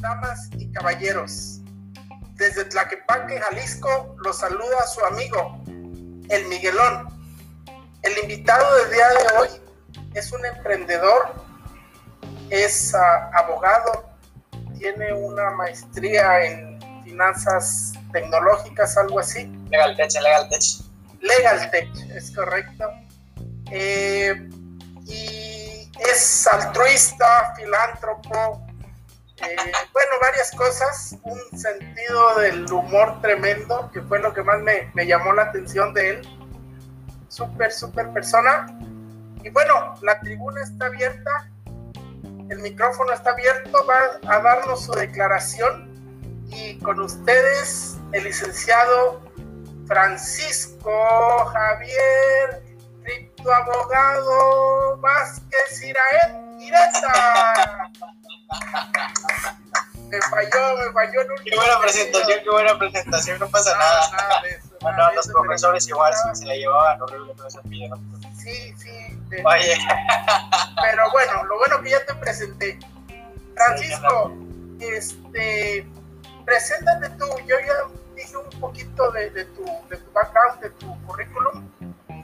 Damas y caballeros, desde Tlaquepaque, Jalisco, los saluda su amigo, el Miguelón. El invitado del día de hoy es un emprendedor, es ah, abogado, tiene una maestría en finanzas tecnológicas, algo así. Legal Tech, Legal Tech. Legal Tech, es correcto. Eh, y es altruista, filántropo, eh, bueno, varias cosas, un sentido del humor tremendo, que fue lo que más me, me llamó la atención de él. Súper, súper persona. Y bueno, la tribuna está abierta, el micrófono está abierto, va a darnos su declaración. Y con ustedes, el licenciado Francisco Javier Criptoabogado Vázquez Iraet Ireta. Me falló, me falló en un Qué buena presentación, qué buena presentación, no pasa nada. nada de eso, Bueno, nada de los eso, profesores igual nada. se la llevaban horrible con ese pillo, ¿no? Sí, sí. de- Oye, Pero bueno, lo bueno que ya te presenté. Francisco, este, preséntate tú. Yo ya dije un poquito de, de tu, de tu background, de tu currículum,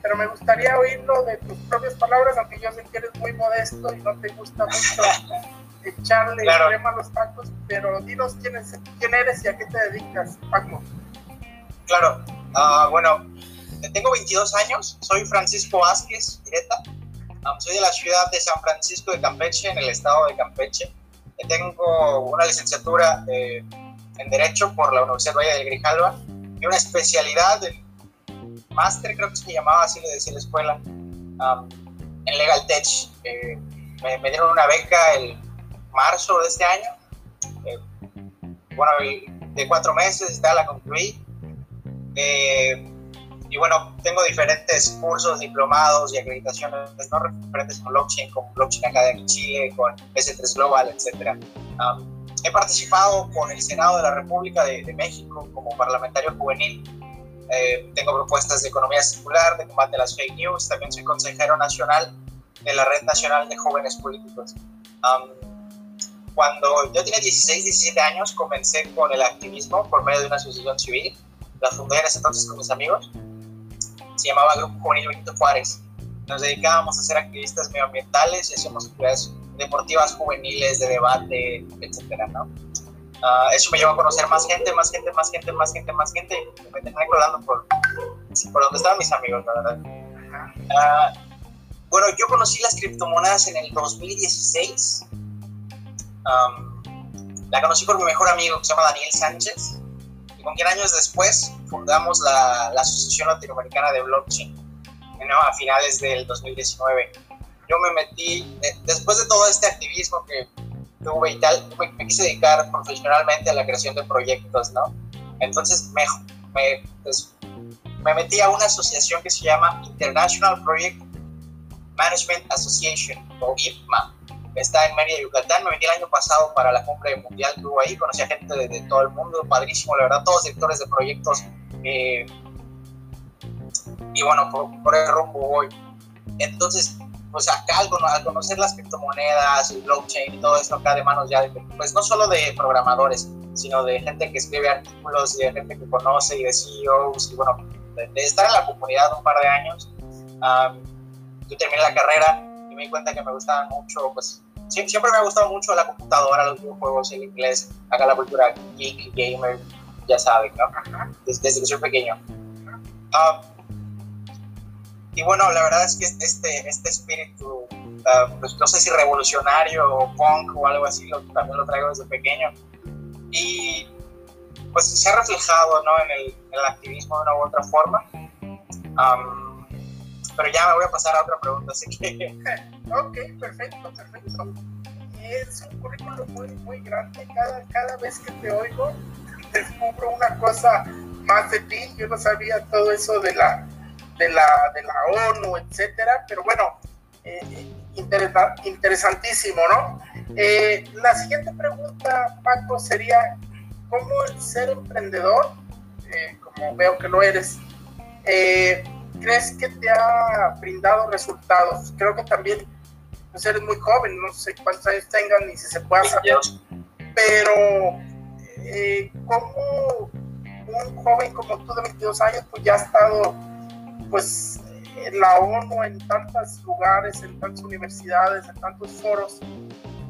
pero me gustaría oírlo de tus propias palabras, aunque yo sé que eres muy modesto y no te gusta mucho echarle Claro. crema a los tacos, pero dinos quién, es, quién eres y a qué te dedicas, Paco. claro, ah, bueno, tengo 22 años, soy Francisco Vázquez Ireta, Ah, soy de la ciudad de San Francisco de Campeche, en el estado de Campeche. Tengo una licenciatura eh, en Derecho por la Universidad Valle del Grijalva y una especialidad en máster, creo que se llamaba así, le decía la escuela, ah, en Legal Tech. Eh, me, me dieron una beca el marzo de este año. Eh, bueno, de cuatro meses, ya la concluí. Eh, y bueno, tengo diferentes cursos, diplomados y acreditaciones no referentes con blockchain, con Blockchain Academy Chile, con S3 Global, etc. Um, he participado con el Senado de la República de, de México como parlamentario juvenil. Eh, tengo propuestas de economía circular, de combate a las fake news. También soy consejero nacional de la Red Nacional de Jóvenes Políticos. Um, cuando yo tenía 16, 17 años, comencé con el activismo por medio de una asociación civil. La fundé en ese entonces con mis amigos. Se llamaba Grupo Juvenil Benito Juárez. Nos dedicábamos a ser activistas medioambientales y hacíamos actividades deportivas juveniles, de debate, etcétera, ¿no? Ah, eso me llevó a conocer más gente, más gente, más gente, más gente, más gente. Me terminé colando por, por donde estaban mis amigos, la verdad. Ah, bueno, yo conocí las criptomonedas en el 2016. Am, la conocí por mi mejor amigo que se llama Daniel Sánchez y con quien años después fundamos la, la Asociación Latinoamericana de Blockchain ¿no? a finales del 2019. Yo me metí, eh, después de todo este activismo que tuve y tal, me, quise dedicar profesionalmente a la creación de proyectos, ¿no? Entonces me, me, pues, me metí a una asociación que se llama International Project Management Association, o IPMA. Está en Mérida, Yucatán. Me metí el año pasado para la cumbre mundial que hubo ahí. Conocí a gente de, todo el mundo, padrísimo, la verdad, todos directores de proyectos. eh, y bueno, por, por el rumbo voy. Entonces, pues acá al, al conocer las criptomonedas, el blockchain y todo esto acá de manos ya, pues no solo de programadores, sino de gente que escribe artículos y de gente que conoce y de CEOs y bueno, de, de estar en la comunidad un par de años. am, yo terminé la carrera y me di cuenta que me gustaban mucho, pues sie- siempre me ha gustado mucho la computadora, los videojuegos, el inglés, acá la cultura geek, gamer, ya saben, ¿no? Desde, desde que soy pequeño. Ah, y bueno, la verdad es que este, este espíritu, ah, pues no sé si revolucionario o punk o algo así, lo, también lo traigo desde pequeño. Y pues se ha reflejado ¿no? en, el, en el activismo de una u otra forma. Am, pero ya me voy a pasar a otra pregunta, así que Ok, perfecto, perfecto. Es un currículum muy, muy grande. Cada, cada vez que te oigo, descubro una cosa más de ti. Yo no sabía todo eso de la, de la, de la ONU, etcétera. Pero bueno, eh, interesa- interesantísimo, ¿no? Eh, la siguiente pregunta, Paco, sería: ¿cómo el ser emprendedor, eh, como veo que lo eres, eh, crees que te ha brindado resultados? Creo que también pues eres muy joven, no sé cuántos años tengan ni si se puede saber, pero eh, como un joven como tú de 22 años, pues ya ha estado pues la ONU, en tantos lugares, en tantas universidades, en tantos foros,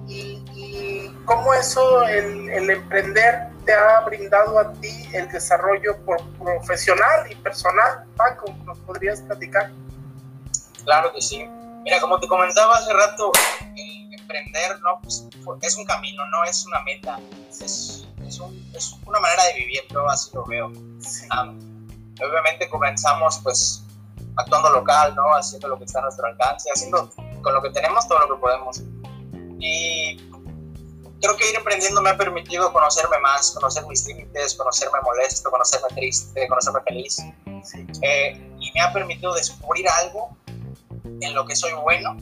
y, y cómo eso, el, el, emprender, te ha brindado a ti el desarrollo profesional y personal. Paco, ¿nos podrías platicar? Claro que sí. Mira, como te comentaba hace rato, emprender no pues, es un camino, no es una meta, es, es, un, es una manera de vivir, yo así lo veo. obviamente comenzamos pues actuando local, ¿no? Haciendo lo que está a nuestro alcance, haciendo con lo que tenemos todo lo que podemos. Y creo que ir emprendiendo me ha permitido conocerme más, conocer mis límites, conocerme molesto, conocerme triste, conocerme feliz. Eh, y me ha permitido descubrir algo en lo que soy bueno,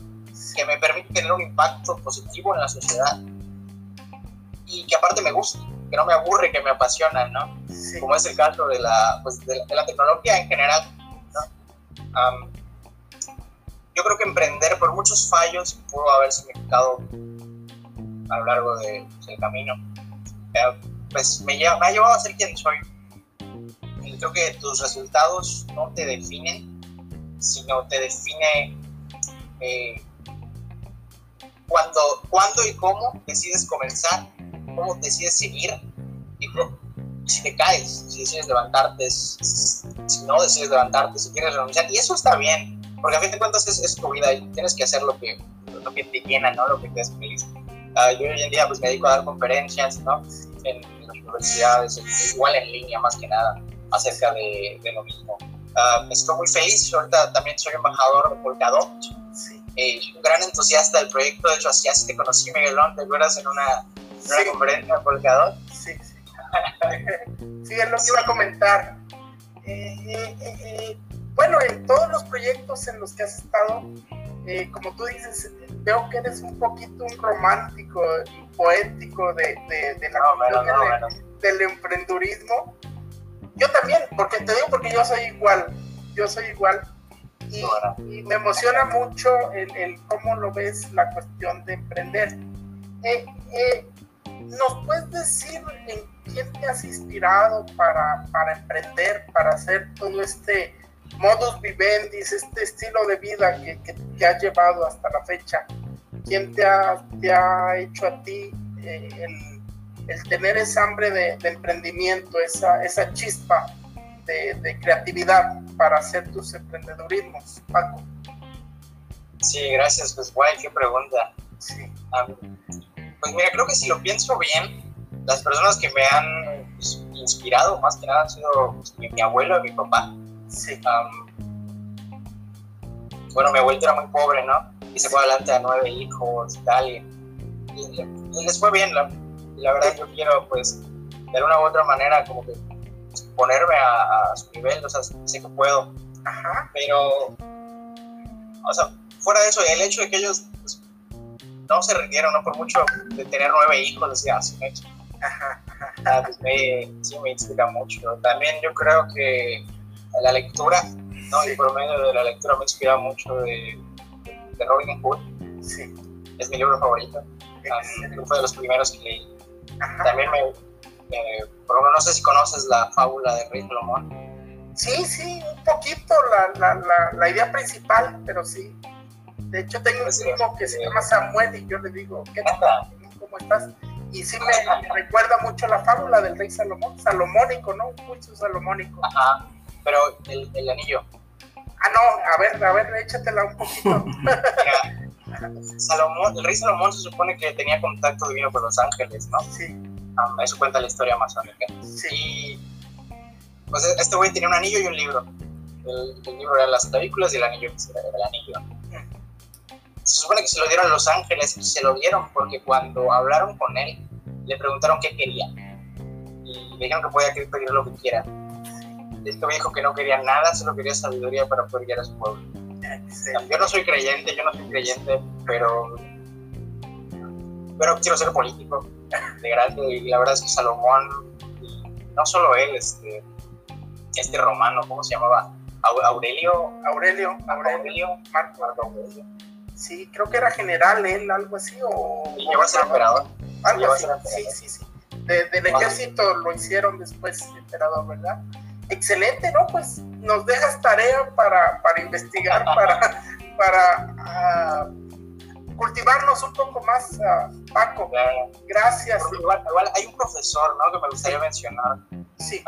que me permite tener un impacto positivo en la sociedad y que aparte me gusta, que no me aburre, que me apasiona, ¿no? Como es el caso de la, pues, de la, tecnología en general, yo creo que emprender por muchos fallos pudo haber significado a lo largo de, del camino, eh, pues me, lleva, me ha llevado a ser quien soy. Y creo que tus resultados no te definen, sino te define eh, cuando, y cómo decides comenzar, cómo decides seguir y si te caes, si decides levantarte, si, no decides levantarte, si quieres renunciar. Y eso está bien, porque a fin de cuentas es, tu vida y tienes que hacer lo que, lo que te llena, ¿no? Lo que te hace feliz. Uh, yo hoy en día pues me dedico a dar conferencias, ¿no? En, las universidades, igual en línea más que nada, acerca de, de lo mismo. Uh, estoy muy feliz, ahorita también soy embajador de Polkadot, eh, un gran entusiasta del proyecto, de hecho así, así te conocí Miguelón, ¿te acuerdas? En una, una conferencia de Polkadot. Sí, es lo que iba a comentar. Eh, eh, bueno, en todos los proyectos en los que has estado, como tú dices, veo que eres un poquito un romántico y poético de, de, la no, del emprendurismo. Yo también, porque te digo porque yo soy igual, yo soy igual y, me emociona mucho el, cómo lo ves la cuestión de emprender. Eh, eh, ¿Nos puedes decir en quién te has inspirado para, para emprender, para hacer todo este modus vivendi, este estilo de vida que, que te ha llevado hasta la fecha? ¿Quién te ha, te ha hecho a ti eh, el, el, tener esa hambre de, de emprendimiento, esa, esa chispa de, de creatividad? para hacer tus emprendedurismos, Paco? Sí, gracias, pues guay, qué pregunta. Sí. pues mira, creo que si lo pienso bien, las personas que me han pues, inspirado más que nada han sido pues, mi, abuelo y mi papá. Sí. bueno, mi abuelo era muy pobre, ¿no? Y se fue adelante a nueve hijos y tal, y, les fue bien, la, la verdad yo quiero, pues, de una u otra manera, como que ponerme a, su nivel, o sea, sé que puedo. Ajá. Pero, o sea, fuera de eso, el hecho de que ellos pues, no se rindieron, no por mucho de tener nueve hijos, decía, así me Ajá. Ah, pues me, sí me inspira mucho. También yo creo que la lectura, ¿no? Y por medio de la lectura me inspira mucho de, de Robin Hood. Sí. Es mi libro favorito. fue de los primeros que leí. También me, eh, por ejemplo, no sé si conoces la fábula de Rey Salomón. Sí, sí, un poquito la, la, la, idea principal, pero sí. De hecho, tengo un primo que se llama Samuel y yo le digo, ¿qué tal? ¿Cómo estás? Y sí me, recuerda mucho la fábula del rey Salomón, salomónico, ¿no? Un pulso salomónico. Ajá, pero el, el anillo. Ah, no, a ver, a ver, échatela un poquito. Salomón, el rey Salomón se supone que tenía contacto divino con los ángeles, ¿no? Sí eso cuenta la historia amazónica. Sí. Pues este güey tenía un anillo y un libro. El, libro era las clavículas y el anillo era el anillo. Se supone que se lo dieron a los ángeles y se lo dieron porque cuando hablaron con él le preguntaron qué quería. Y le dijeron que podía pedir lo que quiera. Este dijo que no quería nada, solo quería sabiduría para poder guiar a su pueblo. Yo no soy creyente, yo no soy creyente, pero pero quiero ser político de grande y la verdad es que Salomón, no solo él, este, este romano, ¿cómo se llamaba? Aurelio, Aurelio, Aurelio, Marco, Sí, creo que era general él, algo así, o... Y llegó a ser emperador. Algo así, sí, sí, sí. del ejército lo hicieron después emperador, ¿verdad? Excelente, ¿no? Pues nos dejas tarea para, para investigar, para, para ah, cultivarnos un poco más, uh, Paco. Gracias. Igual, hay un profesor, ¿no? Que me gustaría mencionar. Sí.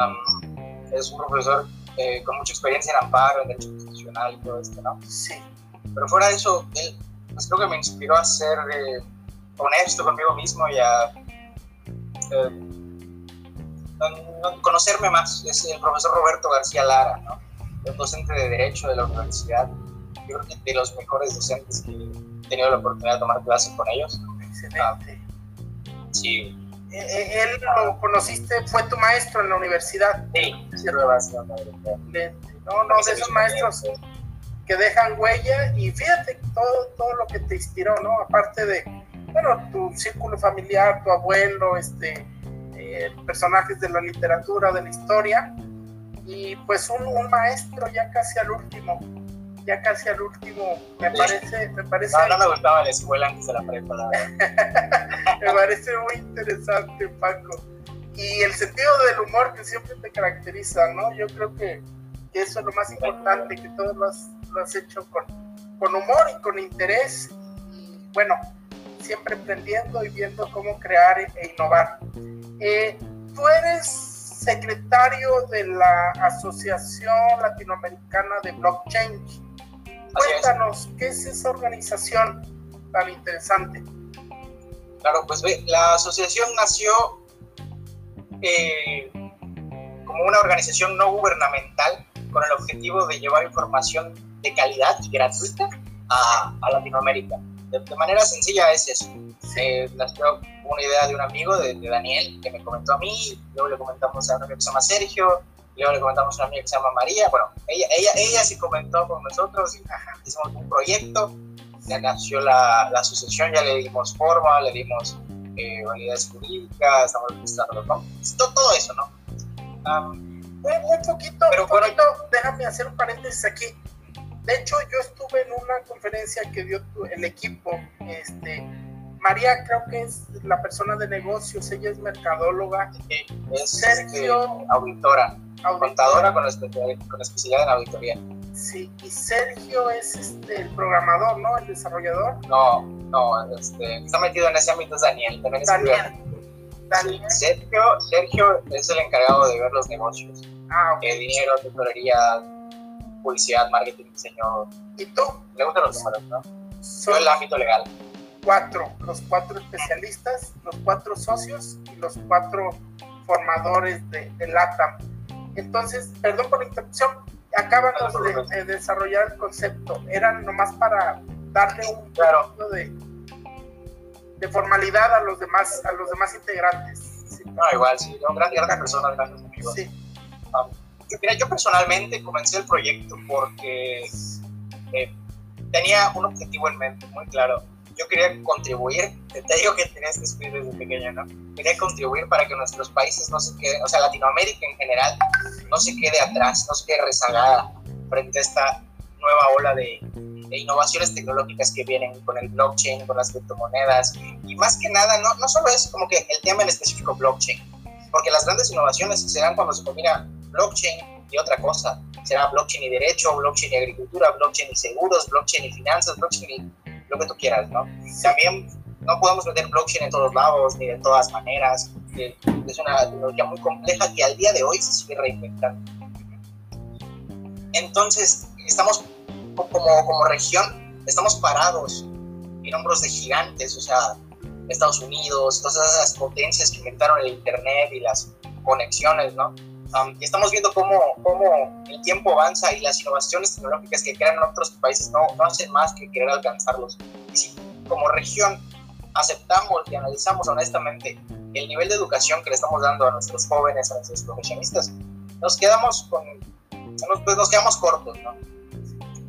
es un profesor eh, con mucha experiencia en amparo, en derecho constitucional y todo esto, ¿no? Sí. Pero fuera de eso, él, pues creo que me inspiró a ser eh, honesto conmigo mismo y a eh, conocerme más. Es el profesor Roberto García Lara, ¿no? Un docente de Derecho de la universidad. Yo creo que de los mejores docentes que he tenido la oportunidad de tomar clases con ellos. Excelente. sí. Eh, eh, ¿Él lo conociste? ¿Fue tu maestro en la universidad? Sí, sí, No, no, de esos maestros que dejan huella y fíjate todo, todo lo que te inspiró, ¿no? Aparte de, bueno, tu círculo familiar, tu abuelo, este, eh, personajes de la literatura, de la historia, y pues un, un, maestro ya casi al último, ya casi al último, me parece, me parece... No, no me gustaba la escuela antes de la prepa. me parece muy interesante, Paco. Y el sentido del humor que siempre te caracteriza, ¿no? Yo creo que, que eso es lo más importante, que todo lo has, lo has hecho con, con humor y con interés. Y bueno, siempre aprendiendo y viendo cómo crear e innovar. Eh, tú eres secretario de la Asociación Latinoamericana de Blockchain. Cuéntanos, ¿qué es esa organización tan interesante? Claro, pues la asociación nació eh, como una organización no gubernamental con el objetivo de llevar información de calidad y gratuita a, a Latinoamérica de, manera sencilla es eso. Eh, una idea de un amigo, de, Daniel, que me comentó a mí, luego le comentamos a un amigo que se llama Sergio, luego le comentamos a una amiga que se llama María. Bueno, ella, ella, ella sí comentó con nosotros y hicimos un proyecto. Ya nació la, la, asociación, ya le dimos forma, le dimos eh, validades jurídicas, estamos registrando nombres, todo, todo, eso, ¿no? un, poquito, pero, un poquito, déjame hacer un paréntesis aquí. De hecho, yo estuve en una conferencia que dio el equipo. Este, María creo que es la persona de negocios, ella es mercadóloga. es Sergio, este, auditora, contadora con, especialidad en auditoría. Sí, y Sergio es este, el programador, ¿no? El desarrollador. No, no, este, está metido en ese ámbito es Daniel, también es Daniel. Daniel. Sergio, Sergio es el encargado de ver los negocios. Ah, ok. El dinero, tesorería, publicidad, marketing, diseño. ¿Y tú? Le gustan los números, ¿no? Yo el ámbito legal. Cuatro, los cuatro especialistas, los cuatro socios y los cuatro formadores de, de LATAM. Entonces, perdón por la interrupción, acaban de, desarrollar el concepto. Eran nomás para darle un claro. de, de formalidad a los demás, a los demás integrantes. No, igual, sí, grandes, grandes personas, grandes amigos. Sí. Um, yo, personalmente comencé el proyecto porque eh, tenía un objetivo en mente muy claro. Yo quería contribuir, te digo que tenía este espíritu desde pequeño, ¿no? Quería contribuir para que nuestros países no se queden, o sea, Latinoamérica en general, no se quede atrás, no se quede rezagada frente a esta nueva ola de, de innovaciones tecnológicas que vienen con el blockchain, con las criptomonedas. Y más que nada, no, no solo es como que el tema en específico blockchain, porque las grandes innovaciones se dan cuando se combina blockchain y otra cosa. Será blockchain y derecho, blockchain y agricultura, blockchain y seguros, blockchain y finanzas, blockchain y lo que tú quieras, ¿no? También no podemos meter blockchain en todos lados ni de todas maneras. Es una tecnología muy compleja que al día de hoy se sigue reinventando. Entonces, estamos como, como región, estamos parados en hombros de gigantes, o sea, Estados Unidos, todas esas potencias que inventaron el Internet y las conexiones, ¿no? Y estamos viendo cómo, cómo, el tiempo avanza y las innovaciones tecnológicas que crean otros países no, no hacen más que querer alcanzarlos. Y si como región aceptamos y analizamos honestamente el nivel de educación que le estamos dando a nuestros jóvenes, a nuestros profesionistas, nos quedamos, con, pues nos quedamos cortos. ¿no?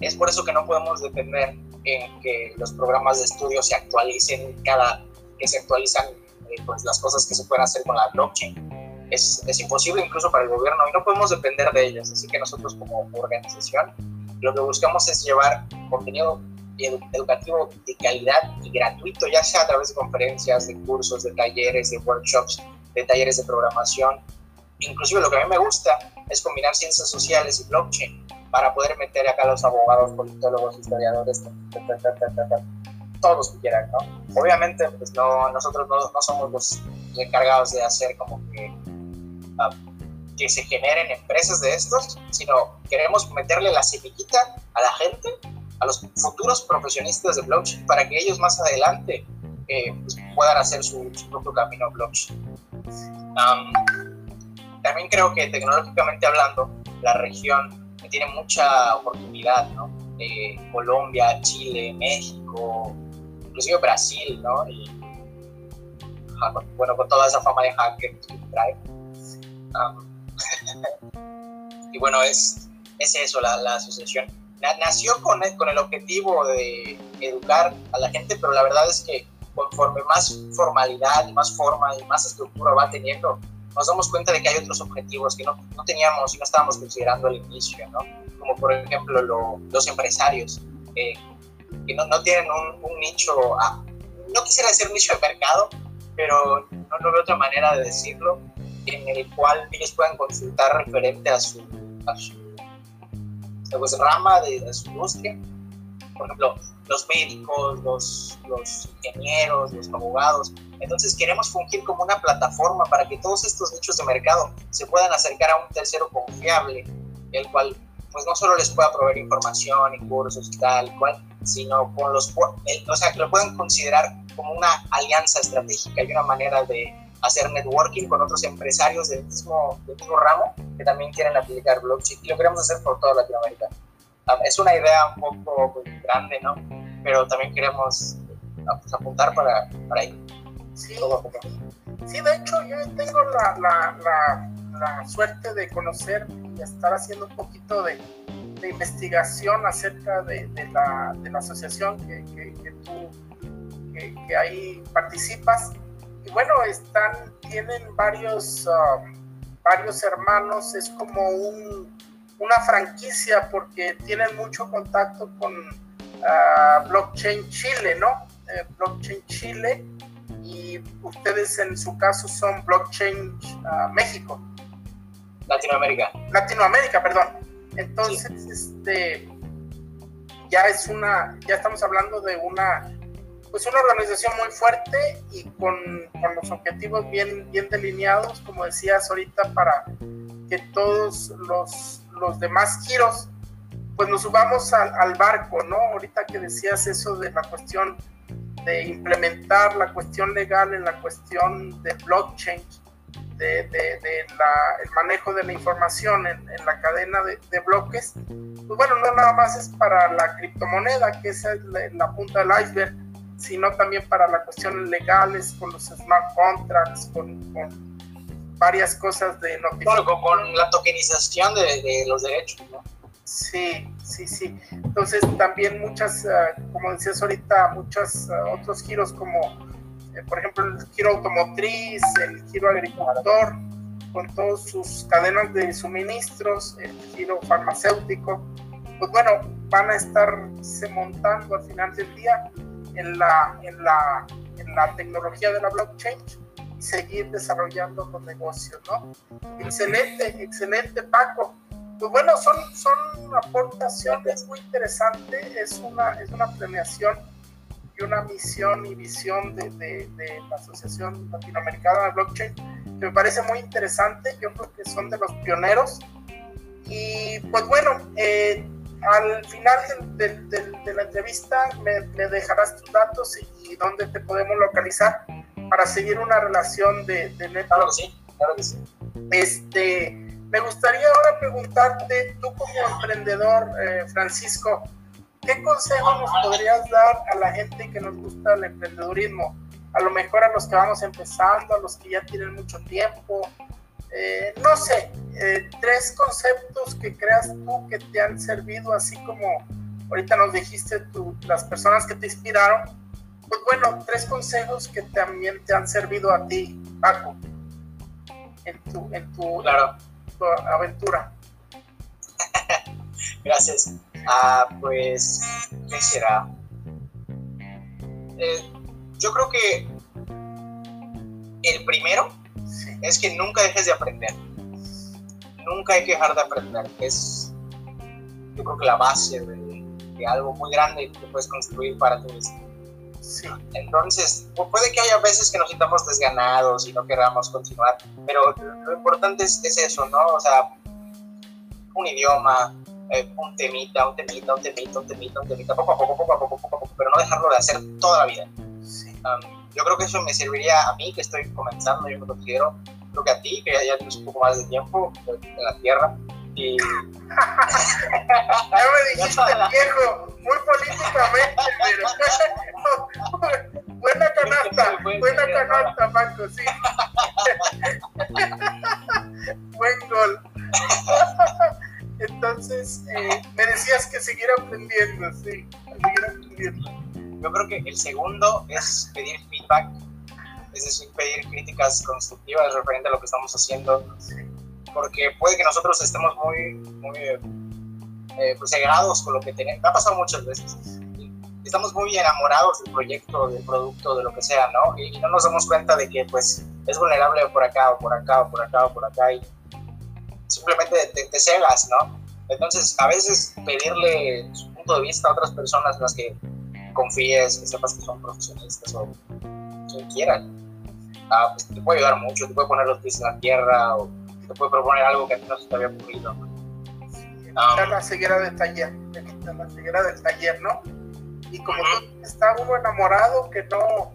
Es por eso que no podemos depender en que los programas de estudio se actualicen cada que se actualizan eh, pues, las cosas que se pueden hacer con la blockchain es, es, imposible incluso para el gobierno y no podemos depender de ellas. Así que nosotros como organización lo que buscamos es llevar contenido educativo de calidad y gratuito, ya sea a través de conferencias, de cursos, de talleres, de workshops, de talleres de programación. Inclusive lo que a mí me gusta es combinar ciencias sociales y blockchain para poder meter acá a los abogados, politólogos, historiadores, todos los que quieran, ¿no? Obviamente, pues no, nosotros no, no somos los encargados de hacer como que, ah, que se generen empresas de estos, sino queremos meterle la semillita a la gente, a los futuros profesionistas de blockchain, para que ellos más adelante eh, pues, puedan hacer su, propio camino blockchain. también creo que tecnológicamente hablando, la región tiene mucha oportunidad, ¿no? Eh, Colombia, Chile, México, inclusive Brasil, ¿no? Y, bueno, con toda esa fama de hacker que trae. y bueno, es, es eso, la, la asociación. nació con el, con el objetivo de educar a la gente, pero la verdad es que conforme más formalidad y más forma y más estructura va teniendo, nos damos cuenta de que hay otros objetivos que no, no teníamos y no estábamos considerando al inicio, ¿no? Como por ejemplo los empresarios, eh, que no, no tienen un, un nicho, ah, no quisiera decir nicho de mercado, pero no, no veo otra manera de decirlo, en el cual ellos puedan consultar referente a su, a su pues, rama de, su industria. Por ejemplo, los médicos, los, los ingenieros, los abogados. Entonces queremos fungir como una plataforma para que todos estos nichos de mercado se puedan acercar a un tercero confiable, el cual pues no solo les pueda proveer información y cursos y tal cual, sino con los, o sea, que lo puedan considerar como una alianza estratégica y una manera de hacer networking con otros empresarios del mismo, del mismo ramo que también quieren aplicar blockchain y lo queremos hacer por toda Latinoamérica. Ah, es una idea un poco pues, grande, ¿no? Pero también queremos ah, pues, apuntar para, para ahí. Sí, sí, de hecho yo tengo la, la, la, la, suerte de conocer y estar haciendo un poquito de, de investigación acerca de, de, la, de la asociación que, que, tú que, que, ahí participas. Y bueno, están, tienen varios, ah, varios hermanos, es como un, una franquicia porque tienen mucho contacto con uh, Blockchain Chile, ¿no? Eh, blockchain Chile y ustedes en su caso son Blockchain uh, México. Latinoamérica. Latinoamérica, perdón. Entonces, este ya es una, ya estamos hablando de una, pues una organización muy fuerte y con, con los objetivos bien, bien delineados, como decías ahorita, para que todos los los demás giros, pues nos subamos al, barco, ¿no? Ahorita que decías eso de la cuestión de implementar la cuestión legal en la cuestión de blockchain, de, el manejo de la información en, la cadena de, bloques, pues bueno, no nada más es para la criptomoneda, que esa es la, punta del iceberg, sino también para las cuestiones legales, con los smart contracts, con varias cosas de notificación. Claro, con, la tokenización de, los derechos, ¿no? Sí, sí, sí. Entonces también muchas, ah, como decías ahorita, muchos ah, otros giros como, eh, por ejemplo, el giro automotriz, el giro agricultor, con todas sus cadenas de suministros, el giro farmacéutico, pues bueno, van a estarse montando al final del día en la, en la, en la tecnología de la blockchain y seguir desarrollando los negocios, ¿no? Excelente, excelente Paco. Pues bueno, son, son aportaciones muy interesantes, es una, es una premiación y una misión y visión de, de, la Asociación Latinoamericana de Blockchain que me parece muy interesante, yo creo que son de los pioneros. Y pues bueno, eh, al final de, de, la entrevista me, me, dejarás tus datos y, y dónde te podemos localizar para seguir una relación de, de Claro que sí, claro que sí. Este, me gustaría ahora preguntarte, tú como emprendedor, eh, Francisco, ¿qué consejo nos podrías dar a la gente que nos gusta el emprendedurismo? A lo mejor a los que vamos empezando, a los que ya tienen mucho tiempo. Eh, no sé, eh, tres conceptos que creas tú que te han servido, así como ahorita nos dijiste tú, las personas que te inspiraron, pues bueno, tres consejos que también te han servido a ti, Paco, en tu, en tu, aventura. Gracias. Ah, pues, ¿qué será? eh, yo creo que el primero es que nunca dejes de aprender. Nunca hay que dejar de aprender. Es, yo creo que la base de, algo muy grande que puedes construir para tu mismo. Sí. Entonces, puede que haya veces que nos sintamos desganados y no queramos continuar, pero lo importante es, eso, ¿no? O sea, un idioma, eh, un temita, un temita, un temita, un temita, un temita, poco a poco, poco a poco, poco a poco, pero no dejarlo de hacer toda la vida. Um, yo creo que eso me serviría a mí, que estoy comenzando, yo me considero, creo que a ti, que ya, tienes un poco más de tiempo en la tierra. Y... ya me dijiste viejo, muy políticamente, pero buena canasta, buena canasta, Marco, sí. Buen gol. Entonces, eh, me decías que seguir aprendiendo, sí, seguir aprendiendo. Yo creo que el segundo es pedir feedback, es decir, pedir críticas constructivas referente a lo que estamos haciendo, porque puede que nosotros estemos muy, muy eh, pues, cegados con lo que tenemos. Me ha pasado muchas veces. Estamos muy enamorados del proyecto, del producto, de lo que sea, ¿no? Y, no nos damos cuenta de que, pues, es vulnerable por acá, o por acá, o por acá, o por acá, y simplemente te, te cegas, ¿no? Entonces, a veces pedirle su punto de vista a otras personas en las que confíes, que sepas que son profesionistas o quien quieran, ah, pues te puede ayudar mucho, te puede poner los pies en la tierra o te puede proponer algo que a ti no se te había ocurrido. Um, la ceguera del taller, la ceguera del taller, ¿no? Y como tú está uno enamorado que no,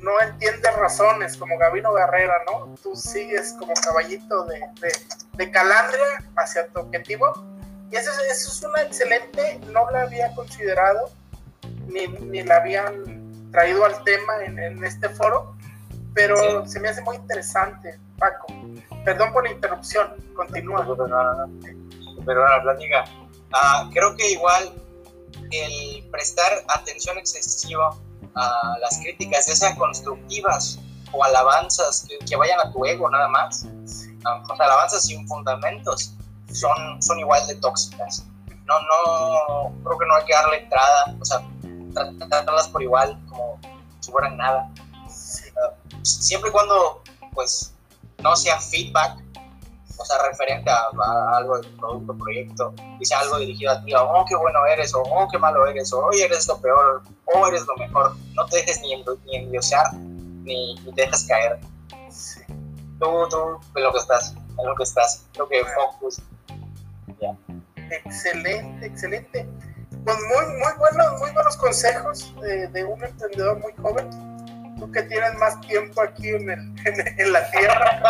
no entiende razones, como Gabino Guerrera, ¿no? Tú sigues como caballito de, de, de calandria hacia tu objetivo. Y eso, eso es una excelente, no la había considerado, ni, ni la habían traído al tema en, en este foro, pero se me hace muy interesante, Paco. Perdón por la interrupción, continúa. Pero la plática. Ah, creo que igual el prestar atención excesiva a las críticas, ya sean constructivas o alabanzas que, vayan a tu ego nada más, ah, alabanzas sin fundamentos, son, son igual de tóxicas. No, no, creo que no hay que darle entrada, o sea, tratarlas por igual, como si fueran nada. Ah, siempre y cuando, pues, no sea feedback, o sea, referente a, algo de tu producto, proyecto, y sea algo dirigido a ti, oh, qué bueno eres, o oh, qué malo eres, o hoy eres lo peor, o eres lo mejor. No te dejes ni, ni ni, ni te dejes caer. Tú, tú, en lo que estás, en lo que estás, lo que focus. Excelente, excelente. Pues muy, muy buenos, muy buenos consejos de, un emprendedor muy joven tú que tienes más tiempo aquí en, el, en, la tierra.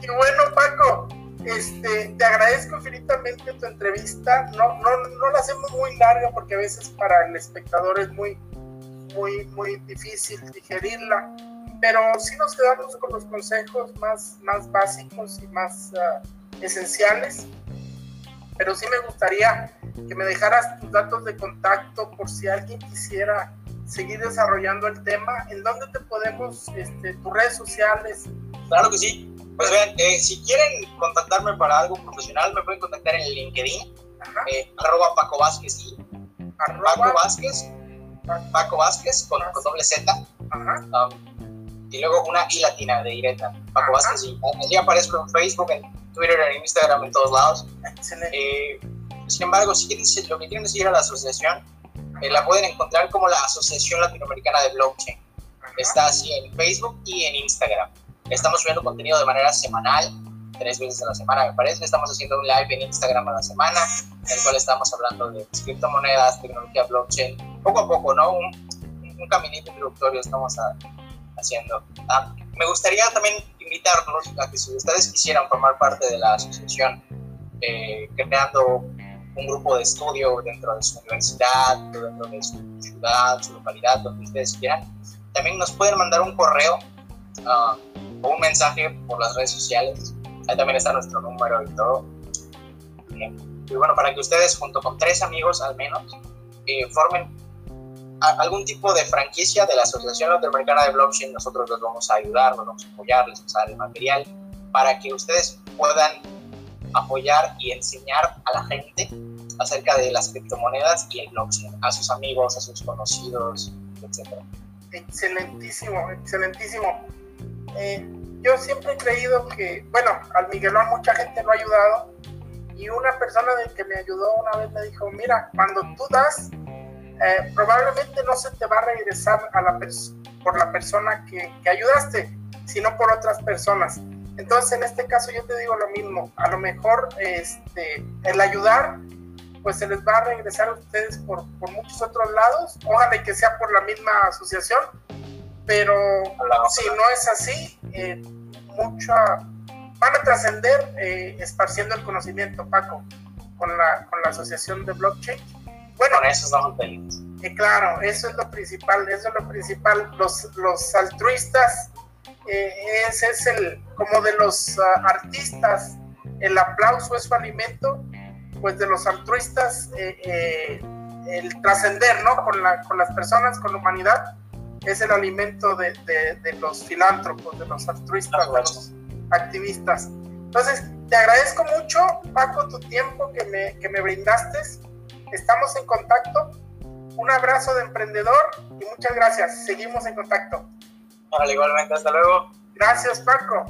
y bueno, Paco, este, te agradezco infinitamente tu entrevista. No, no, no la hacemos muy larga porque a veces para el espectador es muy, muy, muy difícil digerirla. Pero sí nos quedamos con los consejos más, más básicos y más ah, esenciales. Pero sí me gustaría que me dejaras tus datos de contacto por si alguien quisiera seguir desarrollando el tema. ¿En dónde te podemos, este, tus redes sociales? Claro que sí. Pues vean, eh, si quieren contactarme para algo profesional, me pueden contactar en LinkedIn, eh, arroba Paco Vázquez y Paco Vázquez, Paco Vázquez con, doble Z. Um, y luego una I latina de directa, Paco Vázquez y así aparezco en Facebook, en Twitter, en Instagram, en todos lados. Eh, sin embargo, si quieren, lo que quieren seguir a la asociación, eh, la pueden encontrar como la Asociación Latinoamericana de Blockchain. Está así en Facebook y en Instagram. Estamos subiendo contenido de manera semanal, tres veces a la semana me parece. Estamos haciendo un live en Instagram a la semana, en el cual estamos hablando de criptomonedas, tecnología blockchain, poco a poco, ¿no? Un, un caminito introductorio estamos haciendo. Ah, me gustaría también invitarlos a que si ustedes quisieran formar parte de la asociación, eh, creando un grupo de estudio dentro de su universidad, dentro de su ciudad, su localidad, donde ustedes quieran. También nos pueden mandar un correo ah, o un mensaje por las redes sociales. Ahí también está nuestro número y todo. Y bueno, para que ustedes, junto con tres amigos al menos, eh, formen algún tipo de franquicia de la Asociación Latinoamericana de Blockchain, nosotros los vamos a ayudar, los vamos a apoyar, les vamos a dar el material para que ustedes puedan apoyar y enseñar a la gente acerca de las criptomonedas y el blockchain a sus amigos, a sus conocidos, etc. Excelentísimo, excelentísimo. Eh, yo siempre he creído que, bueno, al Miguelón mucha gente lo ha ayudado y una persona que me ayudó una vez me dijo, mira, cuando tú das, eh, probablemente no se te va a regresar a la por la persona que, que ayudaste, sino por otras personas. Entonces, en este caso yo te digo lo mismo, a lo mejor este, el ayudar, pues se les va a regresar a ustedes por, por muchos otros lados, ojalá que sea por la misma asociación, pero si no es así, eh, mucha, van a trascender eh, esparciendo el conocimiento, Paco, con la, con la asociación de blockchain. Bueno, con eso estamos felices. Eh, claro, eso es lo principal, eso es lo principal. Los, los altruistas, eh, ese es el, como de los ah, artistas, el aplauso es su alimento, pues de los altruistas, el trascender, ¿no? Con, la, con las personas, con la humanidad, es el alimento de, de, los filántropos, de los altruistas, de los activistas. Entonces, te agradezco mucho, Paco, tu tiempo que me, que me brindaste. Estamos en contacto. Un abrazo de emprendedor y muchas gracias. Seguimos en contacto. Vale, igualmente, hasta luego. Gracias, Paco.